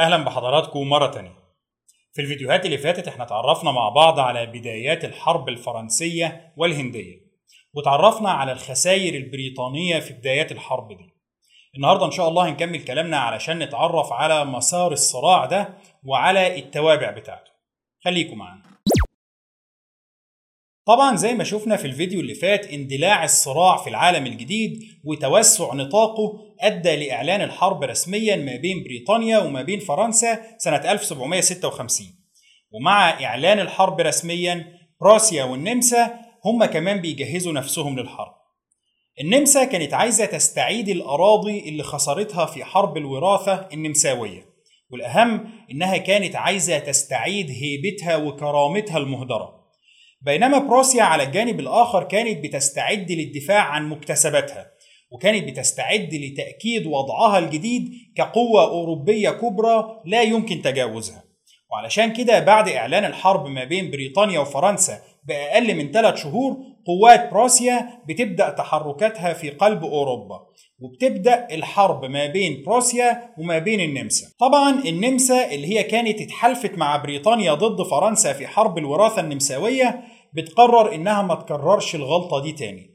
أهلا بحضراتكم مرة تانية. في الفيديوهات اللي فاتت إحنا اتعرفنا مع بعض على بدايات الحرب الفرنسية والهندية وتعرفنا على الخسائر البريطانية في بدايات الحرب دي. النهاردة إن شاء الله هنكمل كلامنا علشان نتعرف على مسار الصراع ده وعلى التوابع بتاعته. خليكم معانا. طبعا زي ما شفنا في الفيديو اللي فات اندلاع الصراع في العالم الجديد وتوسع نطاقه أدى لإعلان الحرب رسميا ما بين بريطانيا وما بين فرنسا سنة 1756 ومع إعلان الحرب رسميا بروسيا والنمسا هم كمان بيجهزوا نفسهم للحرب. النمسا كانت عايزة تستعيد الأراضي اللي خسرتها في حرب الوراثة النمساوية والأهم إنها كانت عايزة تستعيد هيبتها وكرامتها المهدرة. بينما بروسيا على الجانب الآخر كانت بتستعد للدفاع عن مكتسباتها وكانت بتستعد لتأكيد وضعها الجديد كقوة أوروبية كبرى لا يمكن تجاوزها. وعلشان كده بعد إعلان الحرب ما بين بريطانيا وفرنسا بأقل من ثلاث شهور قوات بروسيا بتبدأ تحركاتها في قلب أوروبا وبتبدأ الحرب ما بين بروسيا وما بين النمسا. طبعا النمسا اللي هي كانت اتحالفت مع بريطانيا ضد فرنسا في حرب الوراثة النمساوية بتقرر إنها ما تكررش الغلطة دي تاني.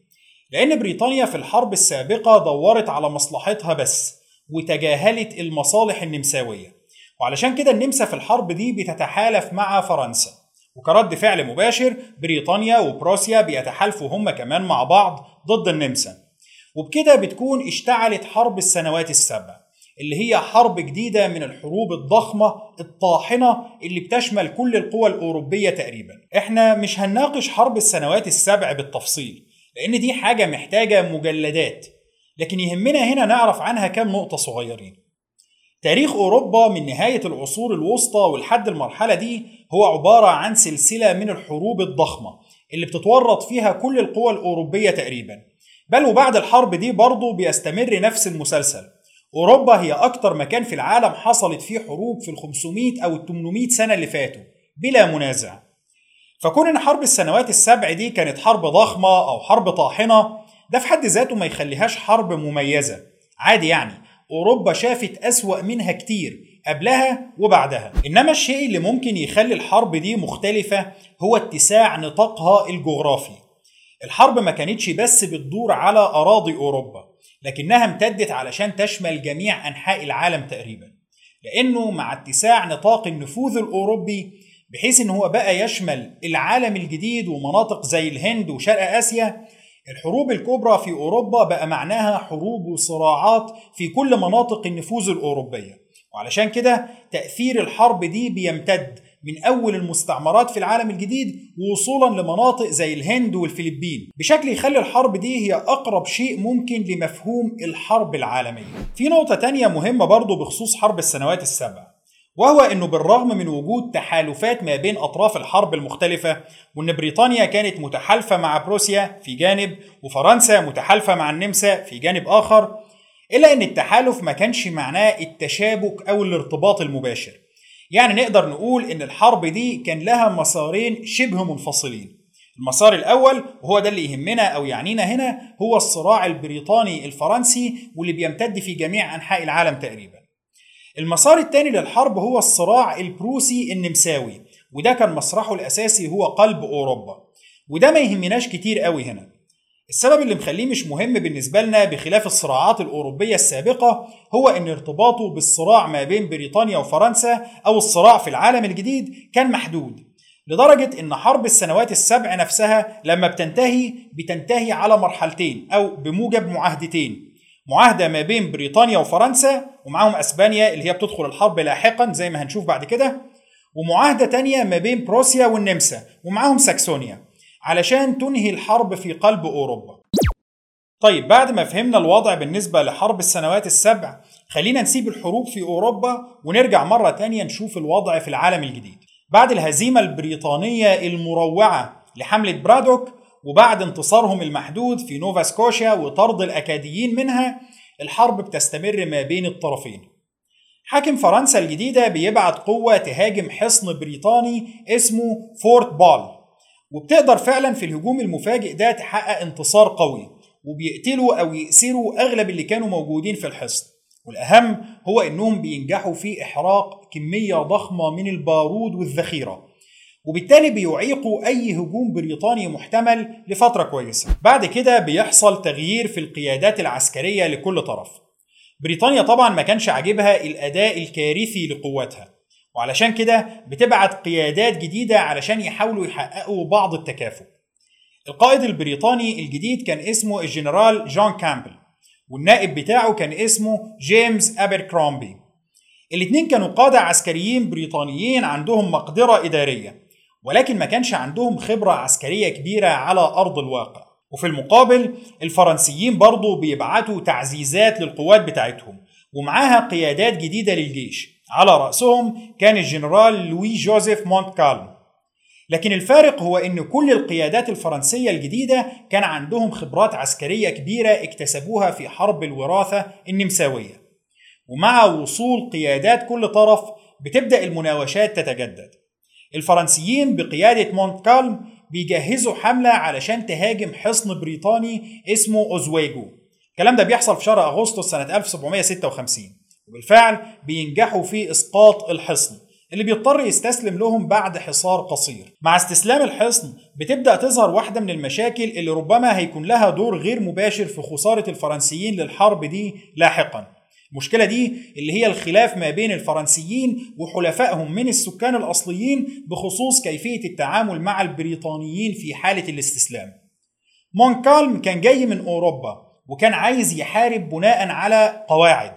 لأن بريطانيا في الحرب السابقة دورت على مصلحتها بس وتجاهلت المصالح النمساوية. وعلشان كده النمسا في الحرب دي بتتحالف مع فرنسا. وكرد فعل مباشر بريطانيا وبروسيا بيتحالفوا هم كمان مع بعض ضد النمسا. وبكده بتكون اشتعلت حرب السنوات السبع اللي هي حرب جديدة من الحروب الضخمة الطاحنة اللي بتشمل كل القوى الأوروبية تقريبا. إحنا مش هنناقش حرب السنوات السبع بالتفصيل لأن دي حاجة محتاجة مجلدات لكن يهمنا هنا نعرف عنها كام نقطة صغيرين. تاريخ أوروبا من نهاية العصور الوسطى ولحد المرحلة دي هو عبارة عن سلسلة من الحروب الضخمة اللي بتتورط فيها كل القوى الأوروبية تقريبا. بل وبعد الحرب دي برضه بيستمر نفس المسلسل. أوروبا هي أكتر مكان في العالم حصلت فيه حروب في ال 500 أو ال 800 سنة اللي فاتوا بلا منازع. فكون إن حرب السنوات السبع دي كانت حرب ضخمة أو حرب طاحنة ده في حد ذاته ما يخليهاش حرب مميزة. عادي يعني. أوروبا شافت أسوأ منها كتير قبلها وبعدها. إنما الشيء اللي ممكن يخلي الحرب دي مختلفة هو اتساع نطاقها الجغرافي. الحرب ما كانتش بس بتدور على أراضي أوروبا لكنها امتدت علشان تشمل جميع أنحاء العالم تقريبا. لأنه مع اتساع نطاق النفوذ الأوروبي بحيث إن هو بقى يشمل العالم الجديد ومناطق زي الهند وشرق آسيا الحروب الكبرى في أوروبا بقى معناها حروب وصراعات في كل مناطق النفوذ الأوروبية. وعلشان كده تأثير الحرب دي بيمتد من أول المستعمرات في العالم الجديد وصولا لمناطق زي الهند والفلبين. بشكل يخلي الحرب دي هي أقرب شيء ممكن لمفهوم الحرب العالمية. في نقطة تانية مهمة برضو بخصوص حرب السنوات السبع وهو إنه بالرغم من وجود تحالفات ما بين أطراف الحرب المختلفة وإن بريطانيا كانت متحالفة مع بروسيا في جانب وفرنسا متحالفة مع النمسا في جانب آخر إلا إن التحالف ما كانش معناه التشابك أو الارتباط المباشر. يعني نقدر نقول إن الحرب دي كان لها مسارين شبه منفصلين. المسار الأول وهو ده اللي يهمنا أو يعنينا هنا هو الصراع البريطاني الفرنسي واللي بيمتد في جميع أنحاء العالم تقريبا. المسار الثاني للحرب هو الصراع البروسي النمساوي وده كان مسرحه الأساسي هو قلب أوروبا. وده ما يهمناش كتير قوي هنا. السبب اللي مخليه مش مهم بالنسبة لنا بخلاف الصراعات الأوروبية السابقة هو إن ارتباطه بالصراع ما بين بريطانيا وفرنسا أو الصراع في العالم الجديد كان محدود لدرجة إن حرب السنوات السبع نفسها لما بتنتهي بتنتهي على مرحلتين أو بموجب معاهدتين. معاهدة ما بين بريطانيا وفرنسا ومعاهم أسبانيا اللي هي بتدخل الحرب لاحقا زي ما هنشوف بعد كده ومعاهدة تانية ما بين بروسيا والنمسا ومعاهم ساكسونيا علشان تنهي الحرب في قلب أوروبا. طيب بعد ما فهمنا الوضع بالنسبة لحرب السنوات السبع خلينا نسيب الحروب في أوروبا ونرجع مرة تانية نشوف الوضع في العالم الجديد. بعد الهزيمة البريطانية المروعة لحملة برادوك وبعد انتصارهم المحدود في نوفا سكوشيا وطرد الأكاديين منها الحرب بتستمر ما بين الطرفين. حاكم فرنسا الجديدة بيبعت قوة تهاجم حصن بريطاني اسمه فورت بول وبتقدر فعلا في الهجوم المفاجئ ده تحقق انتصار قوي وبيقتلوا أو يأسروا أغلب اللي كانوا موجودين في الحصن. والأهم هو إنهم بينجحوا في إحراق كمية ضخمة من البارود والذخيرة. وبالتالي بيعيقوا أي هجوم بريطاني محتمل لفترة كويسة. بعد كده بيحصل تغيير في القيادات العسكرية لكل طرف. بريطانيا طبعا ما كانش عاجبها الأداء الكارثي لقواتها وعلشان كده بتبعت قيادات جديدة علشان يحاولوا يحققوا بعض التكافؤ. القائد البريطاني الجديد كان اسمه الجنرال جون كامبل والنائب بتاعه كان اسمه جيمس أبركرومبي. الاثنين كانوا قادة عسكريين بريطانيين عندهم مقدرة إدارية. ولكن ما كانش عندهم خبرة عسكرية كبيرة على أرض الواقع. وفي المقابل الفرنسيين برضو بيبعتوا تعزيزات للقوات بتاعتهم ومعاها قيادات جديدة للجيش. على رأسهم كان الجنرال لوي جوزيف مونتكالم. لكن الفارق هو إن كل القيادات الفرنسية الجديدة كان عندهم خبرات عسكرية كبيرة اكتسبوها في حرب الوراثة النمساوية. ومع وصول قيادات كل طرف بتبدأ المناوشات تتجدد. الفرنسيين بقيادة مونتكالم بيجهزوا حملة علشان تهاجم حصن بريطاني اسمه أوزويجو. الكلام ده بيحصل في شهر أغسطس سنة 1756 وبالفعل بينجحوا في إسقاط الحصن اللي بيضطر يستسلم لهم بعد حصار قصير. مع استسلام الحصن بتبدأ تظهر واحدة من المشاكل اللي ربما هيكون لها دور غير مباشر في خسارة الفرنسيين للحرب دي لاحقا. المشكلة دي اللي هي الخلاف ما بين الفرنسيين وحلفائهم من السكان الأصليين بخصوص كيفية التعامل مع البريطانيين في حالة الاستسلام. مونكالم كان جاي من أوروبا وكان عايز يحارب بناء على قواعد.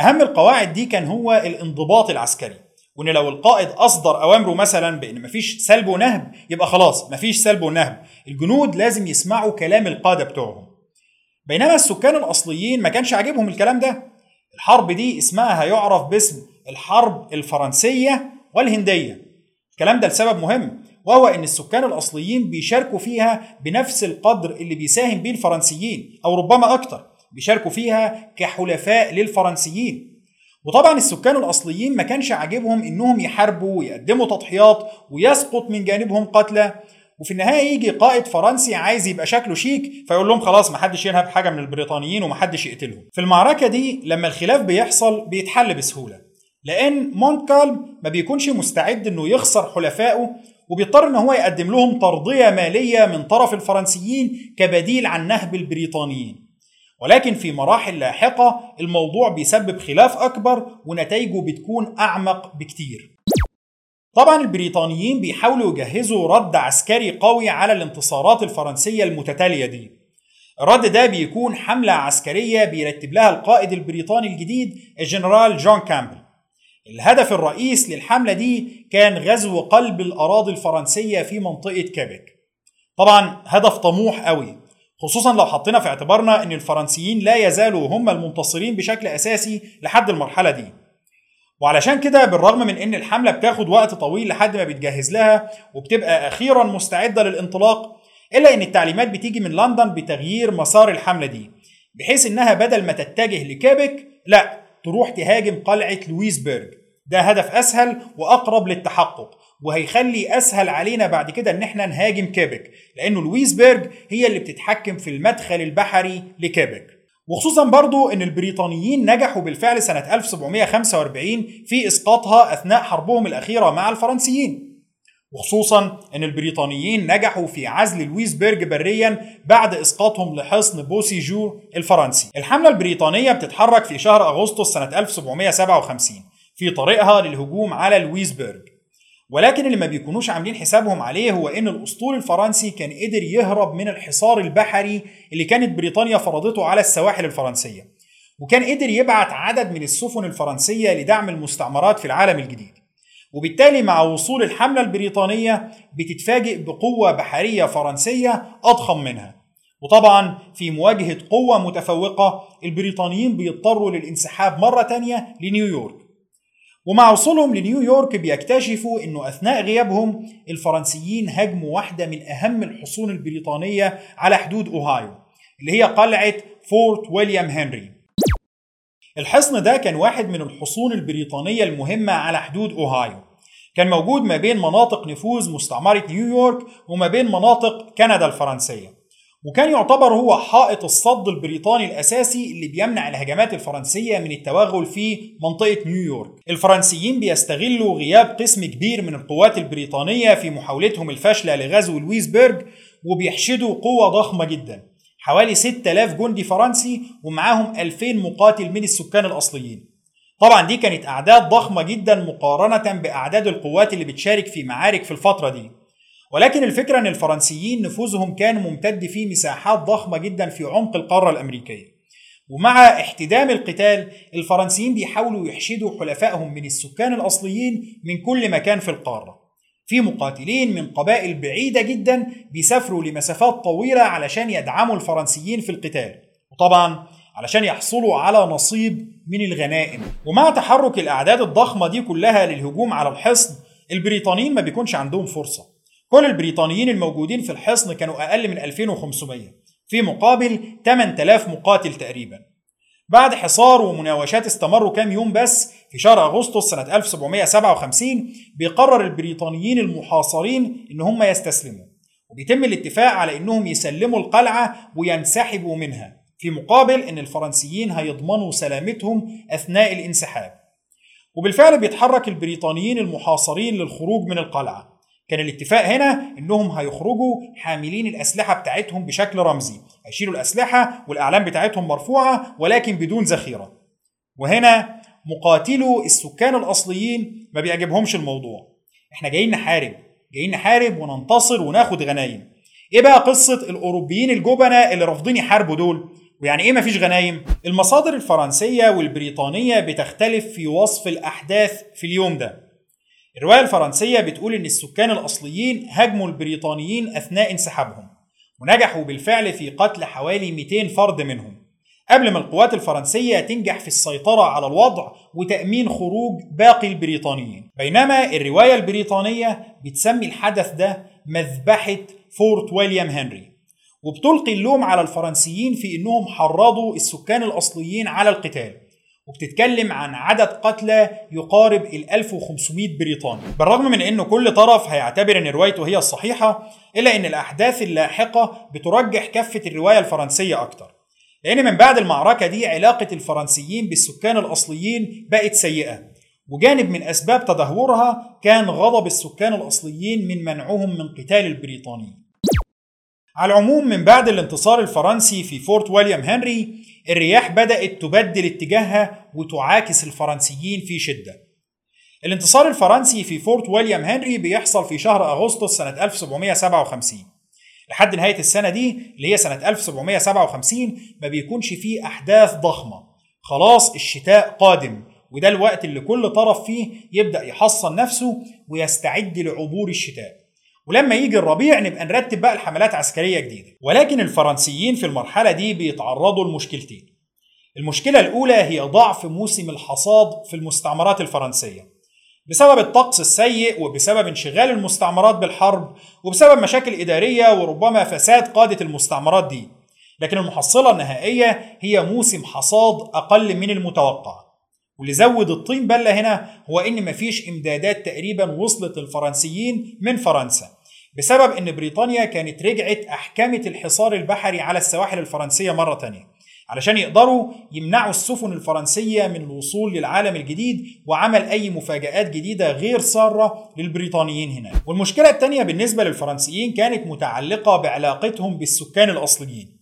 أهم القواعد دي كان هو الانضباط العسكري وإن لو القائد أصدر أوامره مثلا بإن مفيش سلب ونهب يبقى خلاص مفيش سلب ونهب. الجنود لازم يسمعوا كلام القادة بتوعهم. بينما السكان الأصليين ما كانش عاجبهم الكلام ده. الحرب دي اسمها هيعرف باسم الحرب الفرنسية والهندية. الكلام ده لسبب مهم وهو إن السكان الأصليين بيشاركوا فيها بنفس القدر اللي بيساهم بيه الفرنسيين أو ربما أكتر بيشاركوا فيها كحلفاء للفرنسيين. وطبعا السكان الأصليين ما كانش عاجبهم إنهم يحاربوا ويقدموا تضحيات ويسقط من جانبهم قتلى وفي النهاية يجي قائد فرنسي عايز يبقى شكله شيك فيقول لهم خلاص ما حدش ينهب حاجة من البريطانيين وما حدش يقتلهم. في المعركة دي لما الخلاف بيحصل بيتحل بسهولة لأن مونتكالم ما بيكونش مستعد إنه يخسر حلفائه وبيضطر إن هو يقدم لهم ترضية مالية من طرف الفرنسيين كبديل عن نهب البريطانيين. ولكن في مراحل لاحقة الموضوع بيسبب خلاف أكبر ونتائجه بتكون أعمق بكتير. طبعا البريطانيين بيحاولوا يجهزوا رد عسكري قوي على الانتصارات الفرنسية المتتالية دي. الرد ده بيكون حملة عسكرية بيرتب لها القائد البريطاني الجديد الجنرال جون كامبل. الهدف الرئيس للحملة دي كان غزو قلب الأراضي الفرنسية في منطقة كيبك. طبعا هدف طموح قوي خصوصا لو حطينا في اعتبارنا إن الفرنسيين لا يزالوا هم المنتصرين بشكل أساسي لحد المرحلة دي. وعلشان كده بالرغم من إن الحملة بتاخد وقت طويل لحد ما بيتجهز لها وبتبقى أخيرا مستعدة للانطلاق إلا إن التعليمات بتيجي من لندن بتغيير مسار الحملة دي بحيث إنها بدل ما تتجه لكيبك لأ تروح تهاجم قلعة لويسبرج ده هدف أسهل وأقرب للتحقق وهيخلي أسهل علينا بعد كده إن إحنا نهاجم كيبك لأنه لويسبرج هي اللي بتتحكم في المدخل البحري لكيبك. وخصوصا برضو إن البريطانيين نجحوا بالفعل سنة 1745 في إسقاطها أثناء حربهم الأخيرة مع الفرنسيين. وخصوصا إن البريطانيين نجحوا في عزل لويسبرج بريا بعد إسقاطهم لحصن بوسيجو الفرنسي. الحملة البريطانية بتتحرك في شهر أغسطس سنة 1757 في طريقها للهجوم على لويسبرج ولكن اللي ما بيكونوش عاملين حسابهم عليه هو إن الأسطول الفرنسي كان قدر يهرب من الحصار البحري اللي كانت بريطانيا فرضته على السواحل الفرنسية. وكان قدر يبعت عدد من السفن الفرنسية لدعم المستعمرات في العالم الجديد. وبالتالي مع وصول الحملة البريطانية بتتفاجئ بقوة بحرية فرنسية أضخم منها. وطبعا في مواجهة قوة متفوقة البريطانيين بيضطروا للانسحاب مرة تانية لنيويورك. ومع وصولهم لنيويورك بيكتشفوا إنه أثناء غيابهم الفرنسيين هاجموا واحدة من أهم الحصون البريطانية على حدود أوهايو اللي هي قلعة فورت ويليام هنري. الحصن ده كان واحد من الحصون البريطانية المهمة على حدود أوهايو. كان موجود ما بين مناطق نفوذ مستعمرة نيويورك وما بين مناطق كندا الفرنسية. وكان يعتبر هو حائط الصد البريطاني الأساسي اللي بيمنع الهجمات الفرنسية من التوغل في منطقة نيويورك. الفرنسيين بيستغلوا غياب قسم كبير من القوات البريطانية في محاولتهم الفاشلة لغزو لويسبرج وبيحشدوا قوة ضخمة جدا. حوالي 6000 جندي فرنسي ومعاهم 2000 مقاتل من السكان الأصليين. طبعا دي كانت أعداد ضخمة جدا مقارنة بأعداد القوات اللي بتشارك في معارك في الفترة دي. ولكن الفكرة أن الفرنسيين نفوذهم كان ممتد في مساحات ضخمة جدا في عمق القارة الأمريكية. ومع احتدام القتال الفرنسيين بيحاولوا يحشدوا حلفائهم من السكان الأصليين من كل مكان في القارة. في مقاتلين من قبائل بعيدة جدا بيسافروا لمسافات طويلة علشان يدعموا الفرنسيين في القتال. وطبعا علشان يحصلوا على نصيب من الغنائم. ومع تحرك الأعداد الضخمة دي كلها للهجوم على الحصن البريطانيين ما بيكونش عندهم فرصة. كل البريطانيين الموجودين في الحصن كانوا أقل من 2500 في مقابل 8000 مقاتل تقريبا. بعد حصار ومناوشات استمروا كام يوم بس في شهر أغسطس سنة 1757 بيقرر البريطانيين المحاصرين إن هم يستسلموا. وبيتم الاتفاق على إنهم يسلموا القلعة وينسحبوا منها في مقابل إن الفرنسيين هيضمنوا سلامتهم أثناء الانسحاب. وبالفعل بيتحرك البريطانيين المحاصرين للخروج من القلعة. كان الاتفاق هنا إنهم هيخرجوا حاملين الأسلحة بتاعتهم بشكل رمزي. هيشيلوا الأسلحة والأعلام بتاعتهم مرفوعة ولكن بدون ذخيرة. وهنا مقاتلو السكان الأصليين ما بيعجبهمش الموضوع. إحنا جايين نحارب جايين نحارب وننتصر وناخد غنايم. إيه بقى قصة الأوروبيين الجبنة اللي رافضين يحاربوا دول؟ ويعني إيه مفيش غنايم؟ المصادر الفرنسية والبريطانية بتختلف في وصف الأحداث في اليوم ده. الرواية الفرنسية بتقول إن السكان الأصليين هاجموا البريطانيين أثناء انسحابهم ونجحوا بالفعل في قتل حوالي 200 فرد منهم. قبل ما القوات الفرنسية تنجح في السيطرة على الوضع وتأمين خروج باقي البريطانيين. بينما الرواية البريطانية بتسمي الحدث ده مذبحة فورت ويليام هنري وبتلقي اللوم على الفرنسيين في إنهم حرضوا السكان الأصليين على القتال. وبتتكلم عن عدد قتلى يقارب ال 1500 بريطاني. بالرغم من إنه كل طرف هيعتبر إن روايته هي الصحيحة إلا إن الأحداث اللاحقة بترجح كفة الرواية الفرنسية أكتر. لأن من بعد المعركة دي علاقة الفرنسيين بالسكان الأصليين بقت سيئة وجانب من أسباب تدهورها كان غضب السكان الأصليين من منعهم من قتال البريطانيين. على العموم من بعد الانتصار الفرنسي في فورت ويليام هنري الرياح بدأت تبدل اتجاهها وتعاكس الفرنسيين في شدة. الانتصار الفرنسي في فورت ويليام هنري بيحصل في شهر أغسطس سنة 1757 لحد نهاية السنة دي اللي هي سنة 1757 ما بيكونش فيه أحداث ضخمة. خلاص الشتاء قادم وده الوقت اللي كل طرف فيه يبدأ يحصن نفسه ويستعد لعبور الشتاء. ولما يجي الربيع نبقى نرتب بقى الحملات عسكرية جديدة. ولكن الفرنسيين في المرحلة دي بيتعرضوا لمشكلتين. المشكلة الأولى هي ضعف موسم الحصاد في المستعمرات الفرنسية. بسبب الطقس السيء وبسبب انشغال المستعمرات بالحرب وبسبب مشاكل إدارية وربما فساد قادة المستعمرات دي. لكن المحصلة النهائية هي موسم حصاد أقل من المتوقع. واللي زود الطين بلة هنا هو إن مفيش إمدادات تقريبا وصلت للفرنسيين من فرنسا. بسبب إن بريطانيا كانت رجعت احكمت الحصار البحري على السواحل الفرنسية مرة تانية علشان يقدروا يمنعوا السفن الفرنسية من الوصول للعالم الجديد وعمل أي مفاجآت جديدة غير سارة للبريطانيين هناك. والمشكلة الثانية بالنسبة للفرنسيين كانت متعلقة بعلاقتهم بالسكان الأصليين.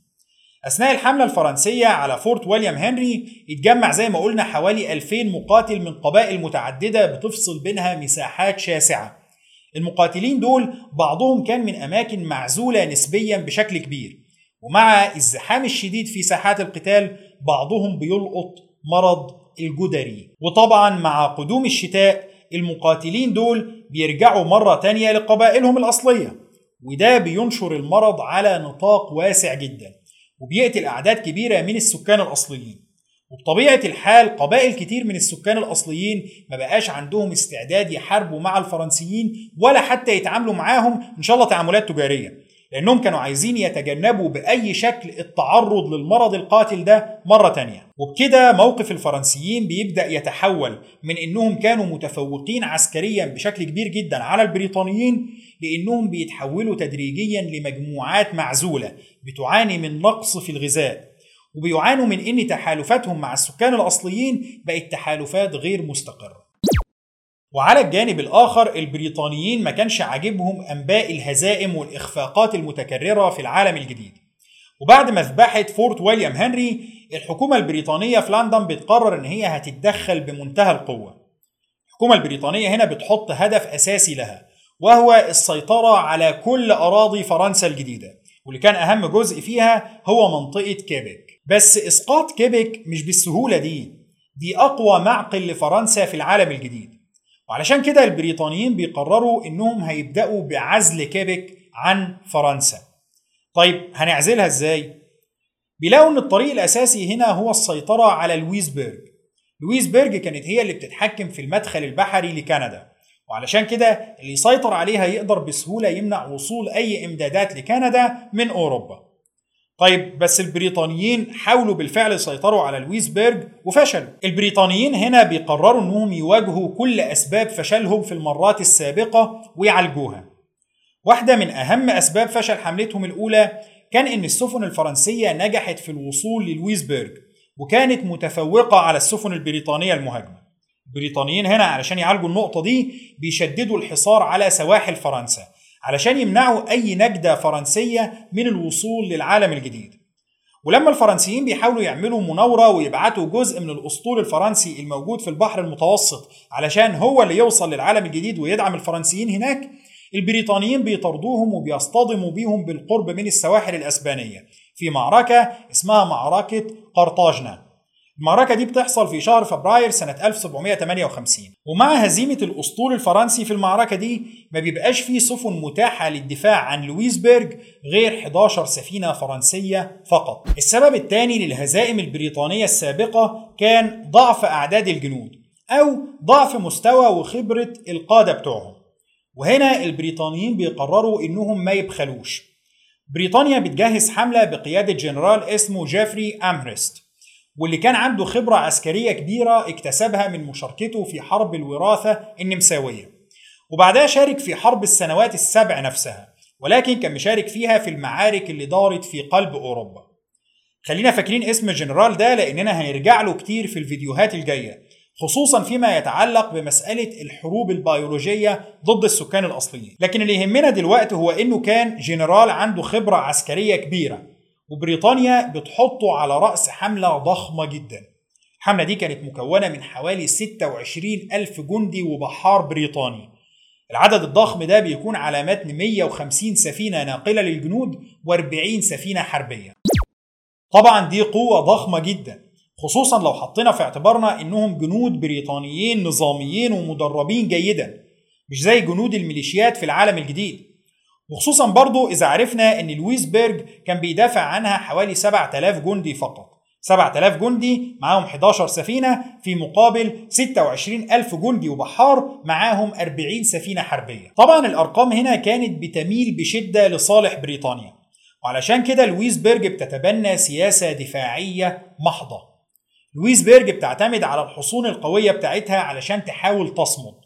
أثناء الحملة الفرنسية على فورت ويليام هنري اتجمع زي ما قلنا حوالي 2000 مقاتل من قبائل متعددة بتفصل بينها مساحات شاسعة. المقاتلين دول بعضهم كان من أماكن معزولة نسبيا بشكل كبير. ومع الزحام الشديد في ساحات القتال بعضهم بيلقط مرض الجدري. وطبعا مع قدوم الشتاء المقاتلين دول بيرجعوا مرة تانية لقبائلهم الأصلية. وده بينشر المرض على نطاق واسع جدا. وبيقتل أعداد كبيرة من السكان الأصليين. وبطبيعة الحال قبائل كتير من السكان الأصليين ما بقاش عندهم استعداد يحاربوا مع الفرنسيين ولا حتى يتعاملوا معاهم إن شاء الله تعاملات تجارية لأنهم كانوا عايزين يتجنبوا بأي شكل التعرض للمرض القاتل ده مرة تانية. وبكده موقف الفرنسيين بيبدأ يتحول من إنهم كانوا متفوقين عسكريا بشكل كبير جدا على البريطانيين لأنهم بيتحولوا تدريجيا لمجموعات معزولة بتعاني من نقص في الغذاء. وبيعانوا من إن تحالفاتهم مع السكان الأصليين بقت تحالفات غير مستقرة. وعلى الجانب الآخر البريطانيين ما كانش عاجبهم أنباء الهزائم والإخفاقات المتكررة في العالم الجديد. وبعد مذبحة فورت ويليام هنري الحكومة البريطانية في لندن بتقرر إن هي هتتدخل بمنتهى القوة. الحكومة البريطانية هنا بتحط هدف أساسي لها وهو السيطرة على كل أراضي فرنسا الجديدة. واللي كان أهم جزء فيها هو منطقة كيبك. بس إسقاط كيبك مش بالسهولة دي. دي أقوى معقل لفرنسا في العالم الجديد. وعلشان كده البريطانيين بيقرروا إنهم هيبدأوا بعزل كيبك عن فرنسا. طيب هنعزلها إزاي؟ بيلاقوا إن الطريق الأساسي هنا هو السيطرة على لويسبرج لويسبرج كانت هي اللي بتتحكم في المدخل البحري لكندا. وعلشان كده اللي يسيطر عليها يقدر بسهولة يمنع وصول أي إمدادات لكندا من أوروبا. طيب بس البريطانيين حاولوا بالفعل يسيطروا على لويسبرج وفشلوا. البريطانيين هنا بيقرروا إنهم يواجهوا كل أسباب فشلهم في المرات السابقة ويعالجوها. واحدة من أهم أسباب فشل حملتهم الأولى كان إن السفن الفرنسية نجحت في الوصول للويسبرج وكانت متفوقة على السفن البريطانية المهاجمة. البريطانيين هنا علشان يعالجوا النقطة دي بيشددوا الحصار على سواحل فرنسا. علشان يمنعوا أي نجدة فرنسية من الوصول للعالم الجديد. ولما الفرنسيين بيحاولوا يعملوا مناورة ويبعتوا جزء من الأسطول الفرنسي الموجود في البحر المتوسط علشان هو اللي يوصل للعالم الجديد ويدعم الفرنسيين هناك البريطانيين بيطردوهم وبيصطدموا بيهم بالقرب من السواحل الأسبانية في معركة اسمها معركة قرطاجنة المعركة دي بتحصل في شهر فبراير سنة 1758 ومع هزيمة الأسطول الفرنسي في المعركة دي ما بيبقاش فيه سفن متاحة للدفاع عن لويسبرج غير 11 سفينة فرنسية فقط. السبب الثاني للهزائم البريطانية السابقة كان ضعف أعداد الجنود أو ضعف مستوى وخبرة القادة بتوعهم. وهنا البريطانيين بيقرروا إنهم ما يبخلوش. بريطانيا بتجهز حملة بقيادة جنرال اسمه جيفري أمهرست. واللي كان عنده خبرة عسكرية كبيرة اكتسبها من مشاركته في حرب الوراثة النمساوية. وبعدها شارك في حرب السنوات السبع نفسها ولكن كان مشارك فيها في المعارك اللي دارت في قلب أوروبا. خلينا فاكرين اسم الجنرال ده لأننا هنرجع له كتير في الفيديوهات الجاية خصوصا فيما يتعلق بمسألة الحروب البيولوجية ضد السكان الأصليين. لكن اللي يهمنا دلوقتي هو أنه كان جنرال عنده خبرة عسكرية كبيرة. وبريطانيا بتحطه على رأس حملة ضخمة جدا. الحملة دي كانت مكونة من حوالي 26 ألف جندي وبحار بريطاني. العدد الضخم ده بيكون على متن 150 سفينة ناقلة للجنود و40 سفينة حربية. طبعا دي قوة ضخمة جدا خصوصا لو حطينا في اعتبارنا إنهم جنود بريطانيين نظاميين ومدربين جيدا. مش زي جنود الميليشيات في العالم الجديد. وخصوصا برضو إذا عرفنا إن لويسبرج كان بيدافع عنها حوالي 7000 جندي فقط. 7000 جندي معاهم 11 سفينة في مقابل 26000 جندي وبحار معاهم 40 سفينة حربية. طبعا الأرقام هنا كانت بتميل بشدة لصالح بريطانيا. وعلشان كده لويسبرج بتتبنى سياسة دفاعية محضة. لويسبرج بتعتمد على الحصون القوية بتاعتها علشان تحاول تصمد.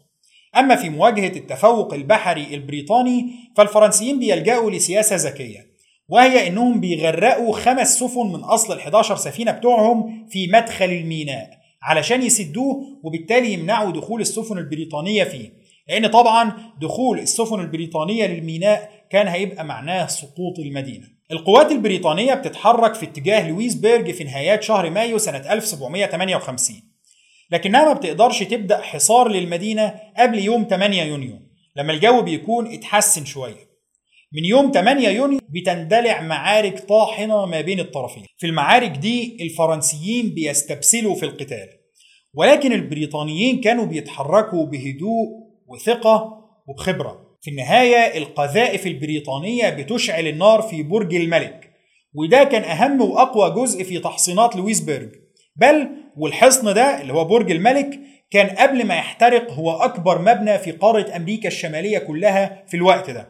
أما في مواجهة التفوق البحري البريطاني فالفرنسيين بيلجأوا لسياسة ذكية وهي إنهم بيغرقوا خمس سفن من أصل ال 11 سفينة بتوعهم في مدخل الميناء علشان يسدوه وبالتالي يمنعوا دخول السفن البريطانية فيه لأن طبعا دخول السفن البريطانية للميناء كان هيبقى معناه سقوط المدينة. القوات البريطانية بتتحرك في اتجاه لويسبرج في نهايات شهر مايو سنة 1758 لكنها ما بتقدرش تبدأ حصار للمدينة قبل يوم 8 يونيو لما الجو بيكون اتحسن شوية. من يوم 8 يونيو بتندلع معارك طاحنة ما بين الطرفين. في المعارك دي الفرنسيين بيستبسلوا في القتال ولكن البريطانيين كانوا بيتحركوا بهدوء وثقة وبخبرة. في النهاية القذائف البريطانية بتشعل النار في برج الملك وده كان أهم وأقوى جزء في تحصينات لويسبرج. بل والحصن ده اللي هو برج الملك كان قبل ما يحترق هو أكبر مبنى في قارة أمريكا الشمالية كلها في الوقت ده.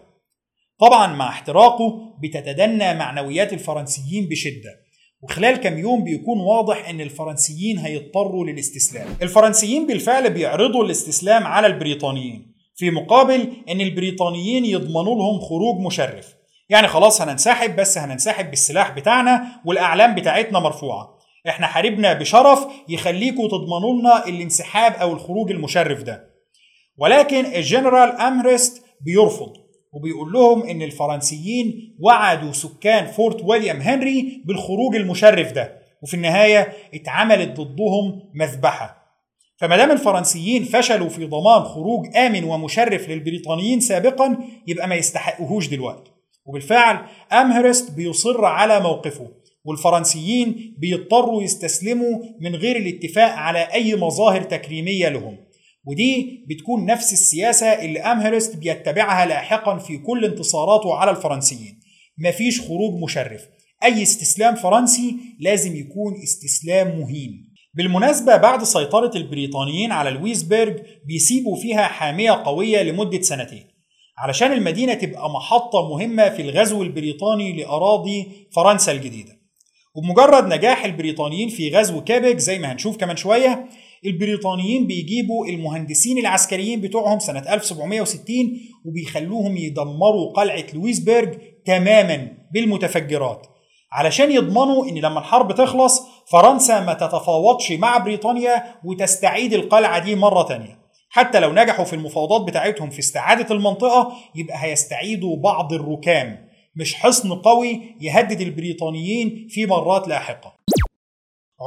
طبعا مع احتراقه بتتدنى معنويات الفرنسيين بشدة وخلال كم يوم بيكون واضح إن الفرنسيين هيضطروا للاستسلام. الفرنسيين بالفعل بيعرضوا الاستسلام على البريطانيين في مقابل إن البريطانيين يضمنوا لهم خروج مشرف. يعني خلاص هننسحب بس هننسحب بالسلاح بتاعنا والأعلام بتاعتنا مرفوعة. إحنا حاربنا بشرف يخليكوا تضمنوا لنا الانسحاب أو الخروج المشرف ده. ولكن الجنرال أمهرست بيرفض وبيقول لهم إن الفرنسيين وعدوا سكان فورت ويليام هنري بالخروج المشرف ده وفي النهاية اتعملت ضدهم مذبحة. فما دام الفرنسيين فشلوا في ضمان خروج آمن ومشرف للبريطانيين سابقا يبقى ما يستحقوهوش دلوقتي. وبالفعل امهرست بيصر على موقفه. والفرنسيين بيضطروا يستسلموا من غير الاتفاق على أي مظاهر تكريمية لهم. ودي بتكون نفس السياسة اللي أمهرست بيتبعها لاحقا في كل انتصاراته على الفرنسيين. مفيش خروج مشرف. أي استسلام فرنسي لازم يكون استسلام مهين. بالمناسبة بعد سيطرة البريطانيين على لويسبرج بيسيبوا فيها حامية قوية لمدة سنتين. علشان المدينة تبقى محطة مهمة في الغزو البريطاني لأراضي فرنسا الجديدة. وبمجرد نجاح البريطانيين في غزو كيبك زي ما هنشوف كمان شوية البريطانيين بيجيبوا المهندسين العسكريين بتوعهم سنة 1760 وبيخلوهم يدمروا قلعة لويسبرج تماما بالمتفجرات. علشان يضمنوا إن لما الحرب تخلص فرنسا ما تتفاوضش مع بريطانيا وتستعيد القلعة دي مرة تانية. حتى لو نجحوا في المفاوضات بتاعتهم في استعادة المنطقة يبقى هيستعيدوا بعض الركام. مش حصن قوي يهدد البريطانيين في مرات لاحقة.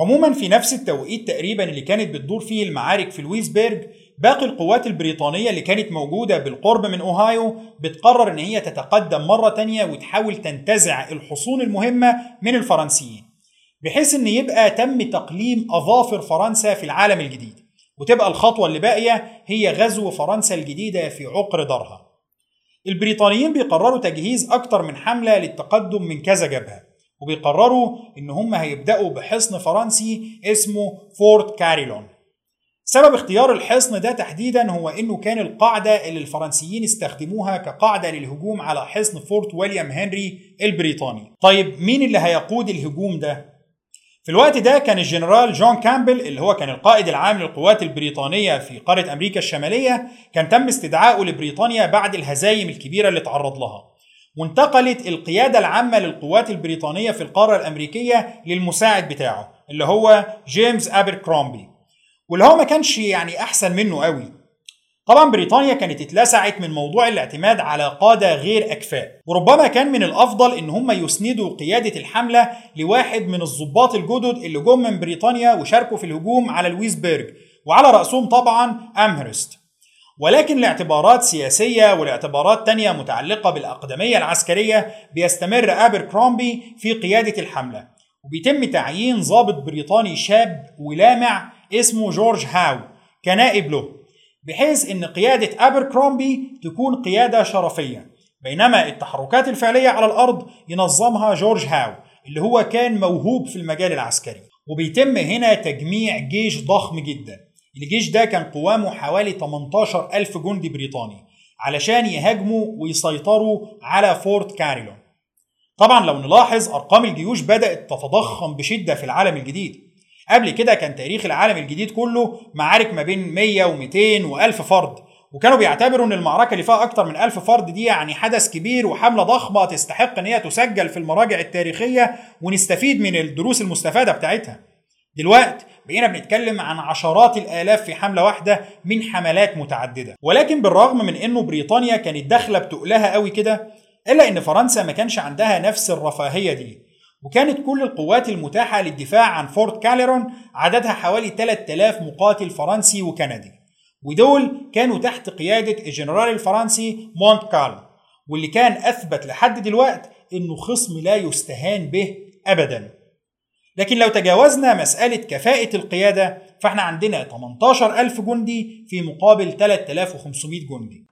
عموما في نفس التوقيت تقريبا اللي كانت بتدور فيه المعارك في لويسبرج باقي القوات البريطانية اللي كانت موجودة بالقرب من أوهايو بتقرر إن هي تتقدم مرة تانية وتحاول تنتزع الحصون المهمة من الفرنسيين بحيث إن يبقى تم تقليم أظافر فرنسا في العالم الجديد وتبقى الخطوة اللي باقية هي غزو فرنسا الجديدة في عقر دارها. البريطانيين بيقرروا تجهيز أكتر من حملة للتقدم من كذا جبهة وبيقرروا إن هم هيبدأوا بحصن فرنسي اسمه فورت كاريلون سبب اختيار الحصن ده تحديدا هو إنه كان القاعدة اللي الفرنسيين استخدموها كقاعدة للهجوم على حصن فورت ويليام هنري البريطاني طيب مين اللي هيقود الهجوم ده؟ في الوقت ده كان الجنرال جون كامبل اللي هو كان القائد العام للقوات البريطانية في قارة أمريكا الشمالية كان تم استدعائه لبريطانيا بعد الهزايم الكبيرة اللي تعرض لها. وانتقلت القيادة العامة للقوات البريطانية في القارة الأمريكية للمساعد بتاعه اللي هو جيمس أبركرومبي واللي هو ما كانش يعني أحسن منه قوي. طبعا بريطانيا كانت اتلسعت من موضوع الاعتماد على قادة غير أكفاء وربما كان من الأفضل إن هم يسندوا قيادة الحملة لواحد من الضباط الجدد اللي جم من بريطانيا وشاركوا في الهجوم على لويسبرج وعلى رأسهم طبعا أمهرست. ولكن لاعتبارات سياسية ولاعتبارات تانية متعلقة بالأقدمية العسكرية بيستمر آبر كرومبي في قيادة الحملة. وبيتم تعيين ضابط بريطاني شاب ولامع اسمه جورج هاو كنائب له. بحيث إن قيادة ابر كرومبي تكون قيادة شرفية. بينما التحركات الفعلية على الأرض ينظمها جورج هاو اللي هو كان موهوب في المجال العسكري. وبيتم هنا تجميع جيش ضخم جدا. الجيش ده كان قوامه حوالي 18 ألف جندي بريطاني علشان يهاجموا ويسيطروا على فورت كاريلون طبعا لو نلاحظ أرقام الجيوش بدأت تتضخم بشدة في العالم الجديد. قبل كده كان تاريخ العالم الجديد كله معارك ما بين 100 و200 و1000 فرد. وكانوا بيعتبروا إن المعركة اللي فيها أكتر من 1000 فرد دي يعني حدث كبير وحملة ضخمة تستحق إن هي تسجل في المراجع التاريخية ونستفيد من الدروس المستفادة بتاعتها. دلوقتي بقينا بنتكلم عن عشرات الآلاف في حملة واحدة من حملات متعددة. ولكن بالرغم من إنه بريطانيا كانت داخلة بتقلها قوي كده إلا إن فرنسا ما كانش عندها نفس الرفاهية دي. وكانت كل القوات المتاحة للدفاع عن فورت كاليرون عددها حوالي 3000 مقاتل فرنسي وكندي. ودول كانوا تحت قيادة الجنرال الفرنسي مونت كارل واللي كان أثبت لحد دلوقت إنه خصم لا يستهان به أبدا. لكن لو تجاوزنا مسألة كفاءة القيادة فإحنا عندنا 18000 جندي في مقابل 3500 جندي.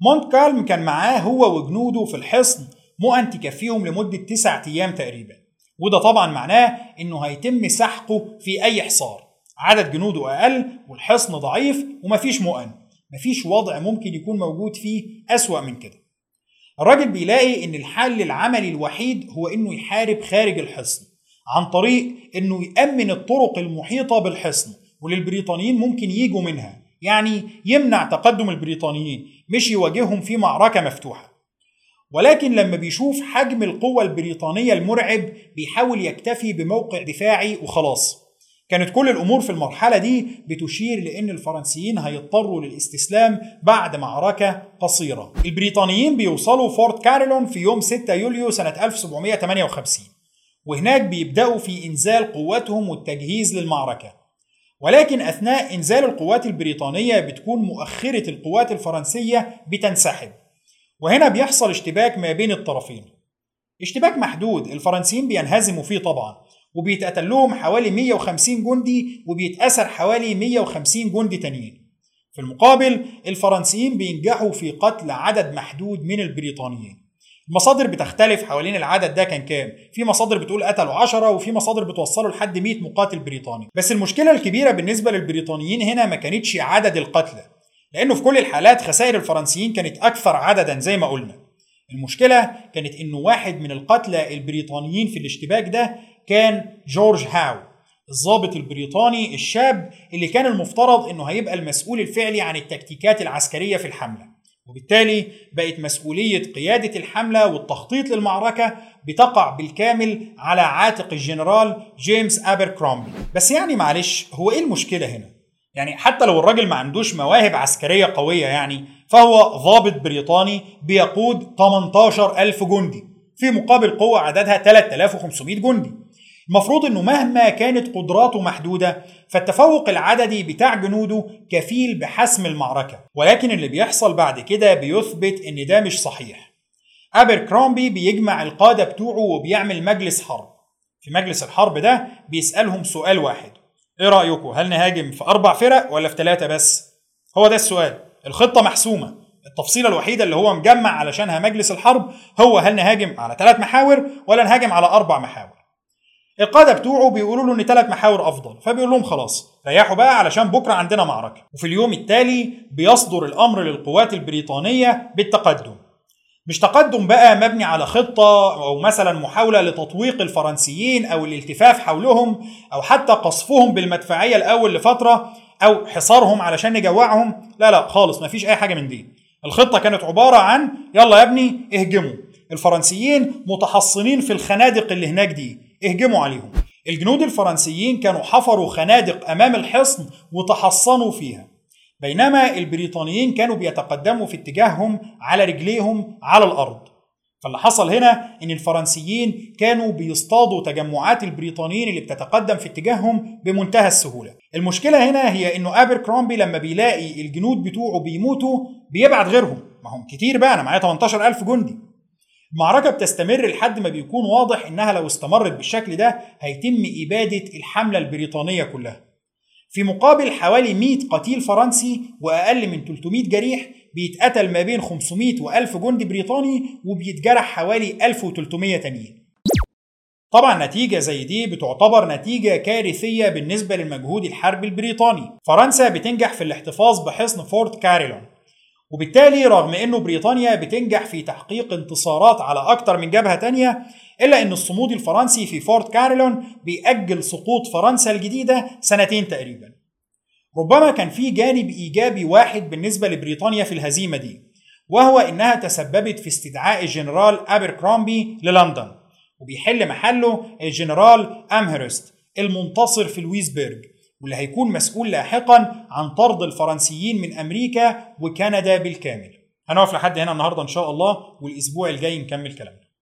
مونت كالم كان معاه هو وجنوده في الحصن مؤن تكفيهم لمدة تسعة أيام تقريبا. وده طبعا معناه إنه هيتم سحقه في أي حصار. عدد جنوده أقل والحصن ضعيف ومفيش مؤن. مفيش وضع ممكن يكون موجود فيه أسوأ من كده. الراجل بيلاقي إن الحل العملي الوحيد هو إنه يحارب خارج الحصن عن طريق إنه يأمن الطرق المحيطة بالحصن واللي البريطانيين ممكن يجوا منها. يعني يمنع تقدم البريطانيين مش يواجههم في معركة مفتوحة. ولكن لما بيشوف حجم القوة البريطانية المرعب بيحاول يكتفي بموقع دفاعي وخلاص كانت كل الأمور في المرحلة دي بتشير لأن الفرنسيين هيضطروا للاستسلام بعد معركة قصيرة. البريطانيين بيوصلوا فورت كارلون في يوم 6 يوليو سنة 1758 وهناك بيبدأوا في إنزال قواتهم والتجهيز للمعركة. ولكن أثناء إنزال القوات البريطانية بتكون مؤخرة القوات الفرنسية بتنسحب. وهنا بيحصل اشتباك ما بين الطرفين. اشتباك محدود الفرنسيين بينهزموا فيه طبعا وبيتقتل لهم حوالي 150 جندي وبيتأثر حوالي 150 جندي تانيين. في المقابل الفرنسيين بينجحوا في قتل عدد محدود من البريطانيين. المصادر بتختلف حوالين العدد ده كان كام. في مصادر بتقول قتلوا 10 وفي مصادر بتوصلوا لحد 100 مقاتل بريطاني. بس المشكلة الكبيرة بالنسبة للبريطانيين هنا ما كانتش عدد القتلى. لأنه في كل الحالات خسائر الفرنسيين كانت أكثر عددا زي ما قلنا. المشكلة كانت إنه واحد من القتلى البريطانيين في الاشتباك ده كان جورج هاو الضابط البريطاني الشاب اللي كان المفترض إنه هيبقى المسؤول الفعلي عن التكتيكات العسكرية في الحملة. وبالتالي بقت مسؤولية قيادة الحملة والتخطيط للمعركة بتقع بالكامل على عاتق الجنرال جيمس أبركرومبي. بس يعني معلش هو إيه المشكلة هنا؟ يعني حتى لو الراجل ما عندوش مواهب عسكرية قوية يعني فهو ضابط بريطاني بيقود 18 ألف جندي في مقابل قوة عددها 3500 جندي. المفروض إنه مهما كانت قدراته محدودة فالتفوق العددي بتاع جنوده كفيل بحسم المعركة. ولكن اللي بيحصل بعد كده بيثبت إن ده مش صحيح. ابركرومبي بيجمع القادة بتوعه وبيعمل مجلس حرب. في مجلس الحرب ده بيسألهم سؤال واحد. إيه رايكم هل نهاجم في أربع فرق ولا في ثلاثة بس؟ هو ده السؤال. الخطة محسومة. التفصيلة الوحيدة اللي هو مجمع علشانها مجلس الحرب هو هل نهاجم على ثلاث محاور ولا نهاجم على أربع محاور. القادة بتوعه بيقولوا له إن ثلاث محاور أفضل فبيقول لهم خلاص ريحوا بقى علشان بكرة عندنا معركة. وفي اليوم التالي بيصدر الأمر للقوات البريطانية بالتقدم. مش تقدم بقى مبني على خطة أو مثلا محاولة لتطويق الفرنسيين أو الالتفاف حولهم أو حتى قصفهم بالمدفعية الأول لفترة أو حصارهم علشان نجوعهم لا لا خالص مفيش أي حاجة من دي. الخطة كانت عبارة عن يلا يا ابني اهجموا. الفرنسيين متحصنين في الخنادق اللي هناك دي. اهجموا عليهم. الجنود الفرنسيين كانوا حفروا خنادق أمام الحصن وتحصنوا فيها. بينما البريطانيين كانوا بيتقدموا في اتجاههم على رجليهم على الأرض. فاللي حصل هنا إن الفرنسيين كانوا بيصطادوا تجمعات البريطانيين اللي بتتقدم في اتجاههم بمنتهى السهولة. المشكلة هنا هي إنه ابر كرومبي لما بيلاقي الجنود بتوعه بيموتوا بيبعت غيرهم. ما هم كتير بقى أنا معايا 18000 جندي. المعركة بتستمر لحد ما بيكون واضح إنها لو استمرت بالشكل ده هيتم إبادة الحملة البريطانية كلها. في مقابل حوالي 100 قتيل فرنسي وأقل من 300 جريح بيتقتل ما بين 500 و1000 جندي بريطاني وبيتجرح حوالي 1300 تانيين. طبعا نتيجة زي دي بتعتبر نتيجة كارثية بالنسبة للمجهود الحربي البريطاني. فرنسا بتنجح في الاحتفاظ بحصن فورت كاريلون وبالتالي رغم إنه بريطانيا بتنجح في تحقيق انتصارات على أكتر من جبهة تانية إلا إن الصمود الفرنسي في فورت كارلون بيأجل سقوط فرنسا الجديدة سنتين تقريبا. ربما كان في جانب إيجابي واحد بالنسبة لبريطانيا في الهزيمة دي وهو إنها تسببت في استدعاء الجنرال أبركرومبي للندن وبيحل محله الجنرال أمهرست المنتصر في لويسبرج واللي هيكون مسؤول لاحقا عن طرد الفرنسيين من أمريكا وكندا بالكامل. هنقف لحد هنا النهارده إن شاء الله والأسبوع الجاي نكمل كلامنا.